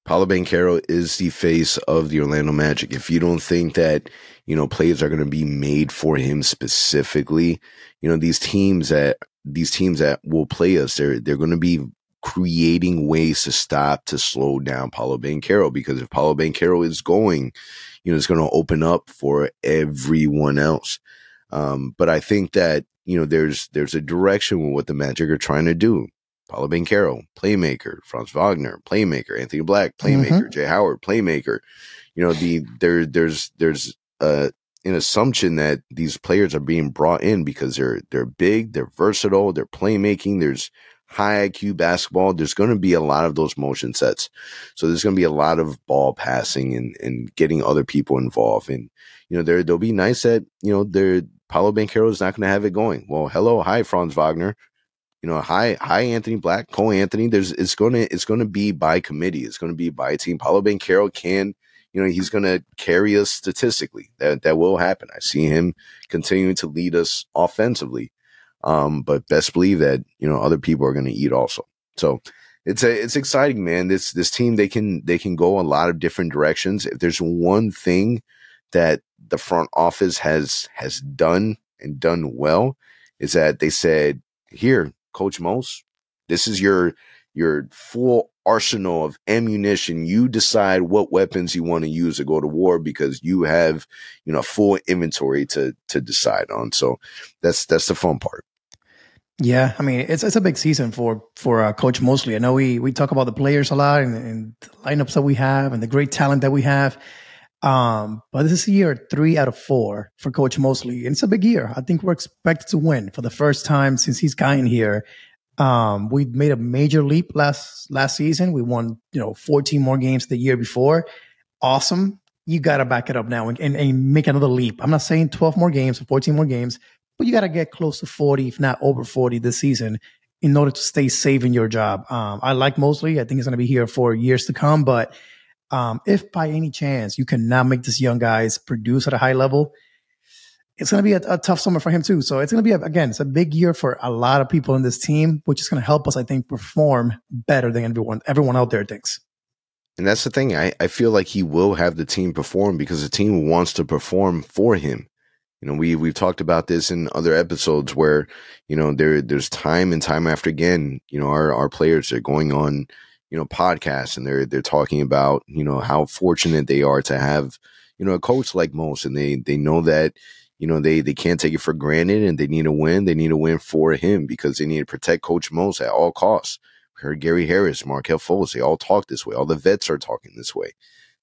Speaker 2: Paolo Banchero is the face of the Orlando Magic. If you don't think that, you know, plays are going to be made for him specifically, you know, these teams that these teams that will play us, they're they're going to be creating ways to stop to slow down Paolo Banchero because if Paolo Banchero is going, you know, it's going to open up for everyone else. Um, but I think that you know, there's there's a direction with what the Magic are trying to do. Paolo Banchero, playmaker. Franz Wagner, playmaker. Anthony Black, playmaker. Mm-hmm. Jett Howard, playmaker. You know, the there there's there's uh an assumption that these players are being brought in because they're they're big, they're versatile, they're playmaking. There's high IQ basketball. There's going to be a lot of those motion sets, so there's going to be a lot of ball passing and and getting other people involved. And you know, there they'll be nice that you know they're Paolo Banchero is not going to have it going. Well, hello, hi Franz Wagner. You know, hi, hi Anthony Black, Cole Anthony. There's it's going to it's going to be by committee. It's going to be by team. Paolo Banchero can, you know, he's going to carry us statistically. That that will happen. I see him continuing to lead us offensively. Um, but best believe that you know other people are going to eat also. So it's a it's exciting, man. This this team they can they can go a lot of different directions. If there's one thing that the front office has has done and done well is that they said, "Here, Coach Mose, this is your your full arsenal of ammunition. You decide what weapons you want to use to go to war because you have, you know, full inventory to to decide on. So that's that's the fun part.
Speaker 3: Yeah, I mean it's it's a big season for for uh, Coach Mosley. I know we we talk about the players a lot and, and the lineups that we have and the great talent that we have. Um, but this is year three out of four for Coach Mosley. And it's a big year. I think we're expected to win for the first time since he's gotten here. Um, we made a major leap last last season. We won, you know, 14 more games the year before. Awesome. You got to back it up now and, and, and, make another leap. I'm not saying 12 more games or 14 more games, but you got to get close to 40, if not over 40 this season. in order to stay safe in your job. Um, I like Mosley. I think he's going to be here for years to come. But um, if by any chance you cannot make this young guys produce at a high level, it's going to be a, a, tough summer for him too. So it's going to be a, again, it's a big year for a lot of people in this team, which is going to help us, I think, perform better than everyone everyone out there thinks.
Speaker 2: And that's the thing. I, I feel like he will have the team perform because the team wants to perform for him. You know, we we've talked about this in other episodes where, you know, there there's time and time after again, you know, our, our players are going on, you know, podcasts and they're they're talking about, you know, how fortunate they are to have, you know, a coach like Mose and they they know that, you know, they they can't take it for granted and they need a win. They need a win for him because they need to protect Coach Mose at all costs. We heard Gary Harris, Markelle Fultz, they all talk this way. All the vets are talking this way.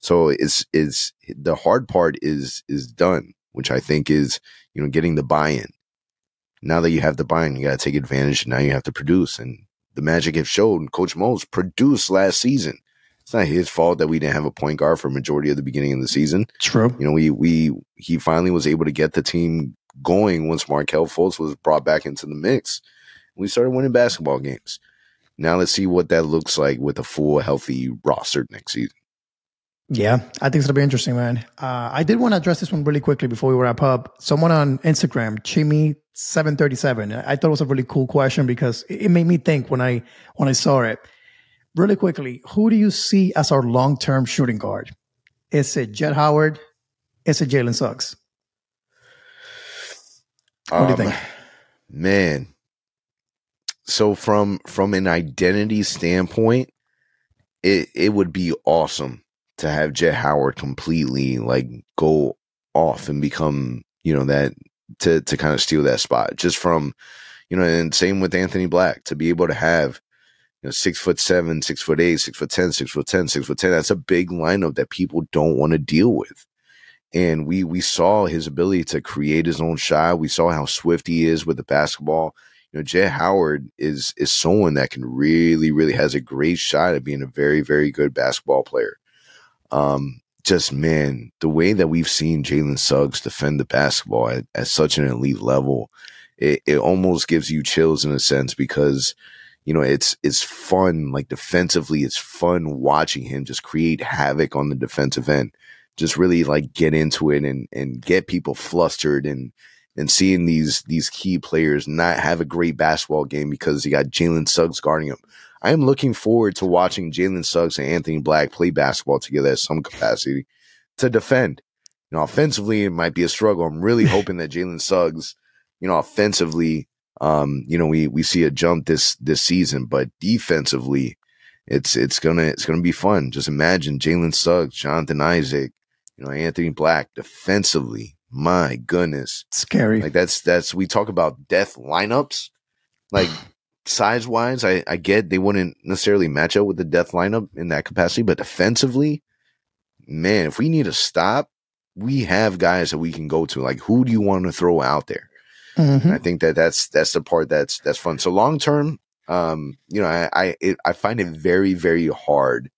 Speaker 2: So it's is the hard part is is done which I think is, you know, getting the buy-in. Now that you have the buy-in, you got to take advantage. Now you have to produce. And the Magic have shown Coach Mose produced last season. It's not his fault that we didn't have a point guard for majority of the beginning of the season.
Speaker 3: True.
Speaker 2: You know, we we he finally was able to get the team going once Markelle Fultz was brought back into the mix. We started winning basketball games. Now let's see what that looks like with a full healthy roster next season.
Speaker 3: Yeah, I think it's gonna be interesting, man. Uh, I did want to address this one really quickly before we wrap up. Someone on Instagram, Chimmy seven thirty seven. I thought it was a really cool question because it made me think when I when I saw it. Really quickly, who do you see as our long term shooting guard? Is it Jett Howard? Is it Jalen Suggs?
Speaker 2: What um, do you um, think, man? So from from an identity standpoint, it it would be awesome to have Jett Howard completely like go off and become, you know, that to to kind of steal that spot just from, you know, and same with Anthony Black to be able to have, you know, six foot seven, six foot eight, six foot ten, six foot ten, six foot ten. That's a big lineup that people don't want to deal with. And we we saw his ability to create his own shot. We saw how swift he is with the basketball. You know, Jett Howard is is someone that can really, really has a great shot at being a very, very good basketball player. Um, just man, the way that we've seen Jalen Suggs defend the basketball at, at such an elite level, it, it almost gives you chills in a sense because you know it's it's fun like defensively it's fun watching him just create havoc on the defensive end. Just really like get into it and and get people flustered and and seeing these these key players not have a great basketball game because you got Jalen Suggs guarding them I am looking forward to watching Jalen Suggs and Anthony Black play basketball together at some capacity to defend. You know, offensively, it might be a struggle. I'm really <laughs> hoping that Jalen Suggs, you know, offensively, um, you know, we we see a jump this this season, but defensively, it's it's gonna it's gonna be fun. Just imagine Jalen Suggs, Jonathan Isaac, you know, Anthony Black defensively. My goodness,
Speaker 3: scary.
Speaker 2: Like that's that's we talk about death lineups. Like <sighs> <laughs> size wise, I, I get they wouldn't necessarily match up with the death lineup in that capacity, but defensively, man, if we need a stop, we have guys that we can go to. Like, who do you want to throw out there? Mm-hmm. I think that that's that's the part that's that's fun. So long term, um, you know, I I it, I find it very very hard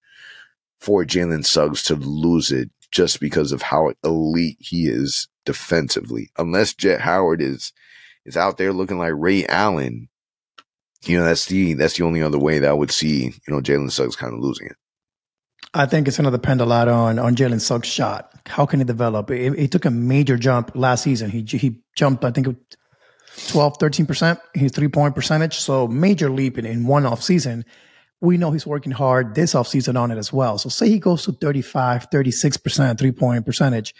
Speaker 2: for Jalen Suggs to lose it just because of how elite he is defensively. Unless Jett Howard is is out there looking like Ray Allen, you know, that's the that's the only other way that I would see, you know, Jalen Suggs kind of losing it.
Speaker 3: I think it's going to depend a lot on on Jalen Suggs' shot. How can he develop? It, took a major jump last season. He he jumped, I think, 12, 13 percent his three point percentage. So major leap in, in one off season. We know he's working hard this off season on it as well. So say he goes to 35, 36 percent three point percentage.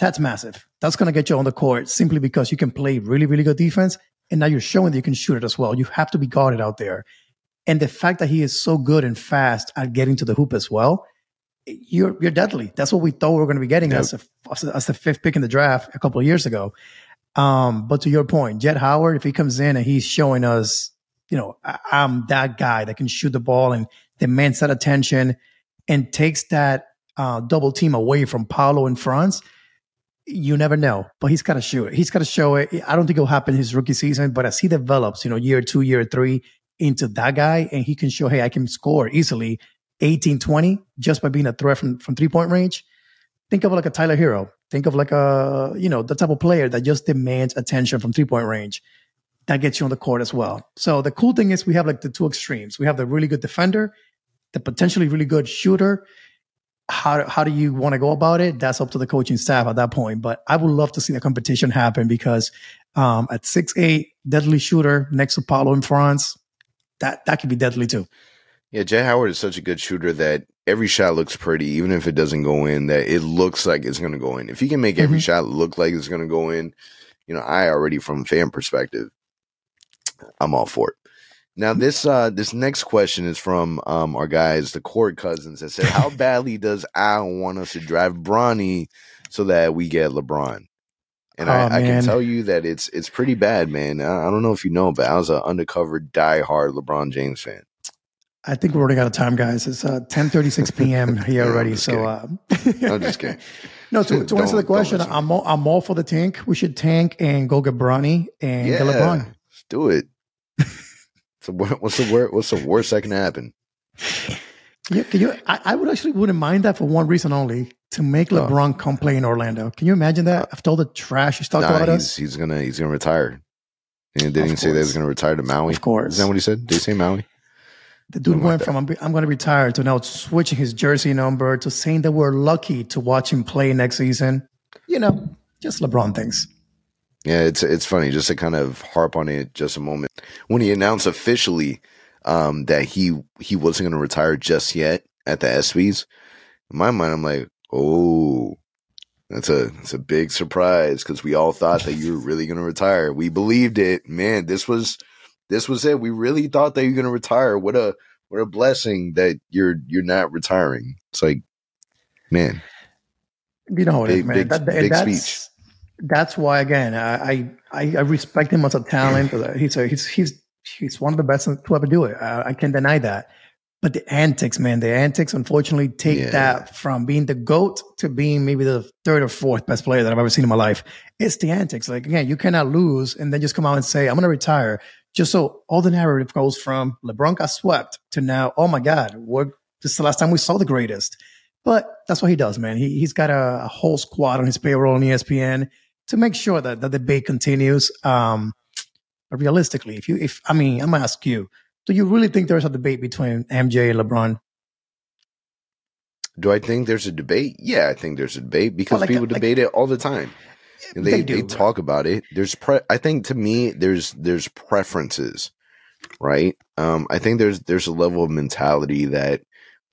Speaker 3: That's massive. That's going to get you on the court simply because you can play really, really good defense and now you're showing that you can shoot it as well. You have to be guarded out there. And the fact that he is so good and fast at getting to the hoop as well, you're you're deadly. That's what we thought we were going to be getting yep. as, a, as the fifth pick in the draft a couple of years ago. Um, but to your point, Jett Howard, if he comes in and he's showing us, you know, I'm that guy that can shoot the ball and demands that attention and takes that uh, double team away from Paolo and Franz, you never know, but he's got to show it. He's got to show it. I don't think it'll happen his rookie season, but as he develops, you know, year two, year three into that guy, and he can show, hey, I can score easily 18, 20 just by being a threat from, from three point range. Think of like a Tyler Herro. Think of like a, you know, the type of player that just demands attention from three point range. that gets you on the court as well. So the cool thing is we have like the two extremes. We have the really good defender, the potentially really good shooter. How how do you want to go about it? That's up to the coaching staff at that point. But I would love to see the competition happen because um, at six eight, deadly shooter next to Paolo in Franz, that that could be deadly too.
Speaker 2: Yeah, Jett Howard is such a good shooter that every shot looks pretty, even if it doesn't go in. That it looks like it's going to go in. If he can make every mm-hmm. shot look like it's going to go in, you know, I already from fan perspective, I'm all for it. Now this uh this next question is from um our guys, the Court Cousins, that said, How <laughs> badly does Al want us to drive Bronny so that we get LeBron? And oh, I, I, can tell you that it's it's pretty bad, man. I, I don't know if you know, but I was an undercover die-hard LeBron James fan.
Speaker 3: I think we're running out of time, guys. It's uh, 10:36 p.m. <laughs> here already. so uh,
Speaker 2: I'm just <laughs> kidding.
Speaker 3: no, to, to answer the question, I'm all, I'm all for the tank. We should tank and go get Bronny and yeah, get LeBron.
Speaker 2: Let's do it. So what, what's the worst? What's the worst that can happen?
Speaker 3: Yeah, you, I, I, would actually wouldn't mind that for one reason only to make oh. LeBron come play in Orlando. Can you imagine that? Uh, After all the trash he's talked nah, about
Speaker 2: he's,
Speaker 3: us,
Speaker 2: he's gonna he's gonna retire. And didn't he say that was gonna retire to Maui?
Speaker 3: Of course.
Speaker 2: Is that what he said? Did he say Maui?
Speaker 3: The dude went like from I'm, I'm going to retire to now switching his jersey number to saying that we're lucky to watch him play next season. You know, just LeBron things.
Speaker 2: Yeah, it's it's funny just to kind of harp on it just a moment. When he announced officially um, that he he wasn't going to retire just yet at the ESPYS, in my mind, I'm like, oh, that's a that's a big surprise because we all thought that you were <laughs> really going to retire. We believed it, man. This was this was it. We really thought that you're going to retire. What a what a blessing that you're you're not retiring. It's like, man,
Speaker 3: you know, big, man. Big, that, big that's, speech. That's why, again, I, I I respect him as a talent. <clears throat> he's a, he's he's he's one of the best to ever do it. I, I can't deny that. But the antics, man, the antics unfortunately take yeah. that from being the GOAT to being maybe the third or fourth best player that I've ever seen in my life. It's the antics. Like, again, you cannot lose and then just come out and say, I'm going to retire just so all the narrative goes from LeBron got swept to now, oh my God, what this is the last time we saw the greatest. But that's what he does, man. He he's got a, a whole squad on his payroll on ESPN to make sure that the debate continues. Um, realistically, if you if I mean, I'm gonna ask you, do you really think there's a debate between MJ and LeBron?
Speaker 2: Do I think there's a debate? Yeah, I think there's a debate because like, people debate like, it all the time. And they, they, do, they talk about it. There's pre I think to me there's there's preferences, right? Um, I think there's there's a level of mentality that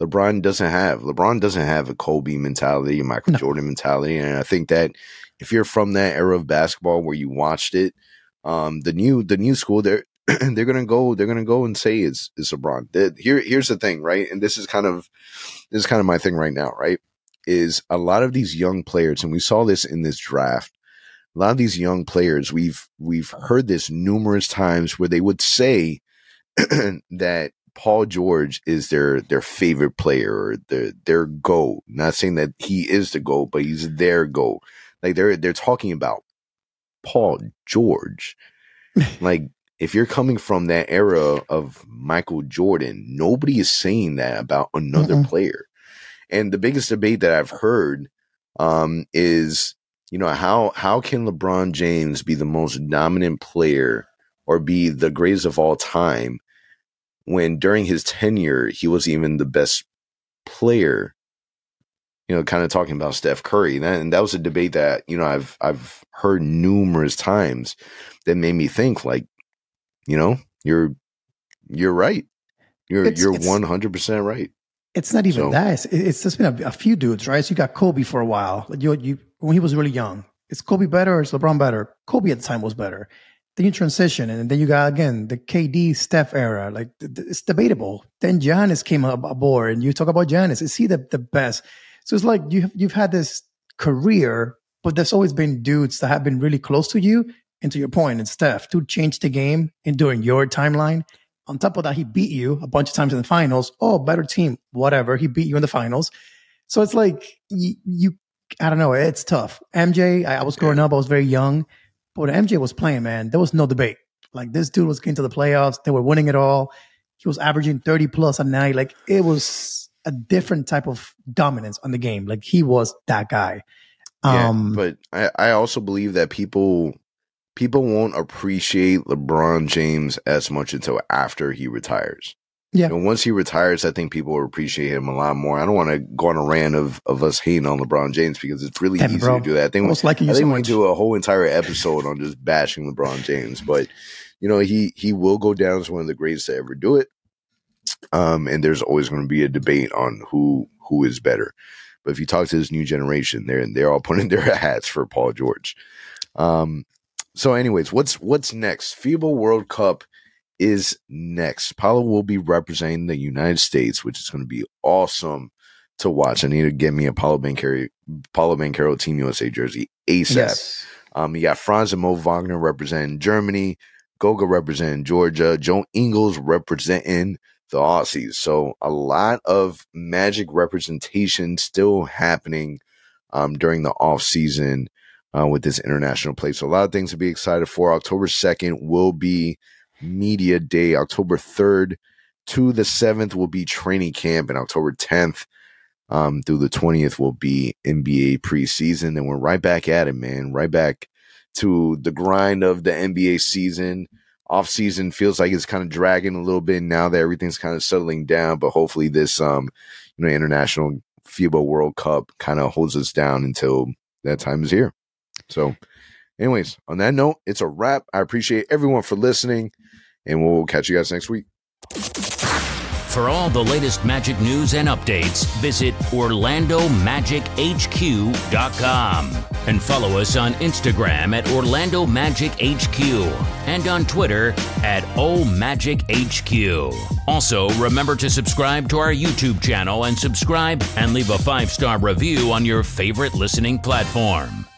Speaker 2: LeBron doesn't have. LeBron doesn't have a Kobe mentality, a Michael no. Jordan mentality, and I think that if you're from that era of basketball where you watched it, um, the new the new school they're <clears throat> they're gonna go they're gonna go and say it's it's LeBron. Here here's the thing, right? And this is kind of this is kind of my thing right now, right? Is a lot of these young players, and we saw this in this draft a lot of these young players, we've we've heard this numerous times where they would say <clears throat> that Paul George is their their favorite player or their their goal. Not saying that he is the goal, but he's their goal. Like they're they're talking about Paul George. <laughs> like if you're coming from that era of Michael Jordan, nobody is saying that about another mm player. And the biggest debate that I've heard um, is you know how how can LeBron James be the most dominant player or be the greatest of all time when during his tenure he was even the best player you know kind of talking about Steph Curry and that, and that was a debate that you know I've I've heard numerous times that made me think like you know you're you're right you're it's, you're 100% right
Speaker 3: it's not even so, that. It's, it's just been a, a, few dudes, right? So you got Kobe for a while. You, you when he was really young. Is Kobe better or is LeBron better? Kobe at the time was better. Then you transition, and then you got again the KD Steph era. Like it's debatable. Then Giannis came aboard, and you talk about Giannis. Is he the, the best? So it's like you have, you've had this career, but there's always been dudes that have been really close to you. And to your point, and Steph to change the game and during your timeline. On top of that, he beat you a bunch of times in the finals. Oh, better team, whatever. He beat you in the finals. So it's like you, you I don't know. It's tough. MJ, I, I was growing up. I was very young, but when MJ was playing, man, there was no debate. Like this dude was getting to the playoffs. They were winning it all. He was averaging 30 plus a night. Like it was a different type of dominance on the game. Like he was that guy.
Speaker 2: Um, yeah, but I, I also believe that people people won't appreciate LeBron James as much until after he retires.
Speaker 3: Yeah.
Speaker 2: And once he retires, I think people will appreciate him a lot more. I don't want to go on a rant of, of us hating on LeBron James because it's really
Speaker 3: Damn,
Speaker 2: easy
Speaker 3: bro.
Speaker 2: to do that. I think,
Speaker 3: Almost
Speaker 2: we,
Speaker 3: liking you
Speaker 2: I think
Speaker 3: so
Speaker 2: we
Speaker 3: much.
Speaker 2: do a whole entire episode on just bashing LeBron James, but you know he he will go down as one of the greatest to ever do it. Um, and there's always going to be a debate on who who is better. But if you talk to this new generation, they're they're all <laughs> putting their hats for Paul George. Um, so, anyways, what's what's next? FIBA World Cup is next. Paolo will be representing the United States, which is going to be awesome to watch. I need to get me a Paolo Banchero, Paolo Banchero Team USA jersey ASAP.
Speaker 3: Yes.
Speaker 2: Um, you got Franz and Mo Wagner representing Germany, Goga representing Georgia, Joe Ingles representing the Aussies. So a lot of magic representation still happening um, during the off season uh, with this international play. So a lot of things to be excited for. October 2nd will be media day. October 3rd to the 7th will be training camp, and October 10th um, through the 20th will be NBA preseason. And we're right back at it, man. Right back to the grind of the NBA season. Off season feels like it's kind of dragging a little bit now that everything's kind of settling down. But hopefully, this um, you know, international FIBA World Cup kind of holds us down until that time is here. So, anyways, on that note, it's a wrap. I appreciate everyone for listening, and we'll catch you guys next week.
Speaker 1: For all the latest Magic news and updates, visit OrlandoMagicHQ.com and follow us on Instagram at Orlando Magic HQ and on Twitter at OMagicHQ. Also, remember to subscribe to our YouTube channel and subscribe and leave a five star review on your favorite listening platform.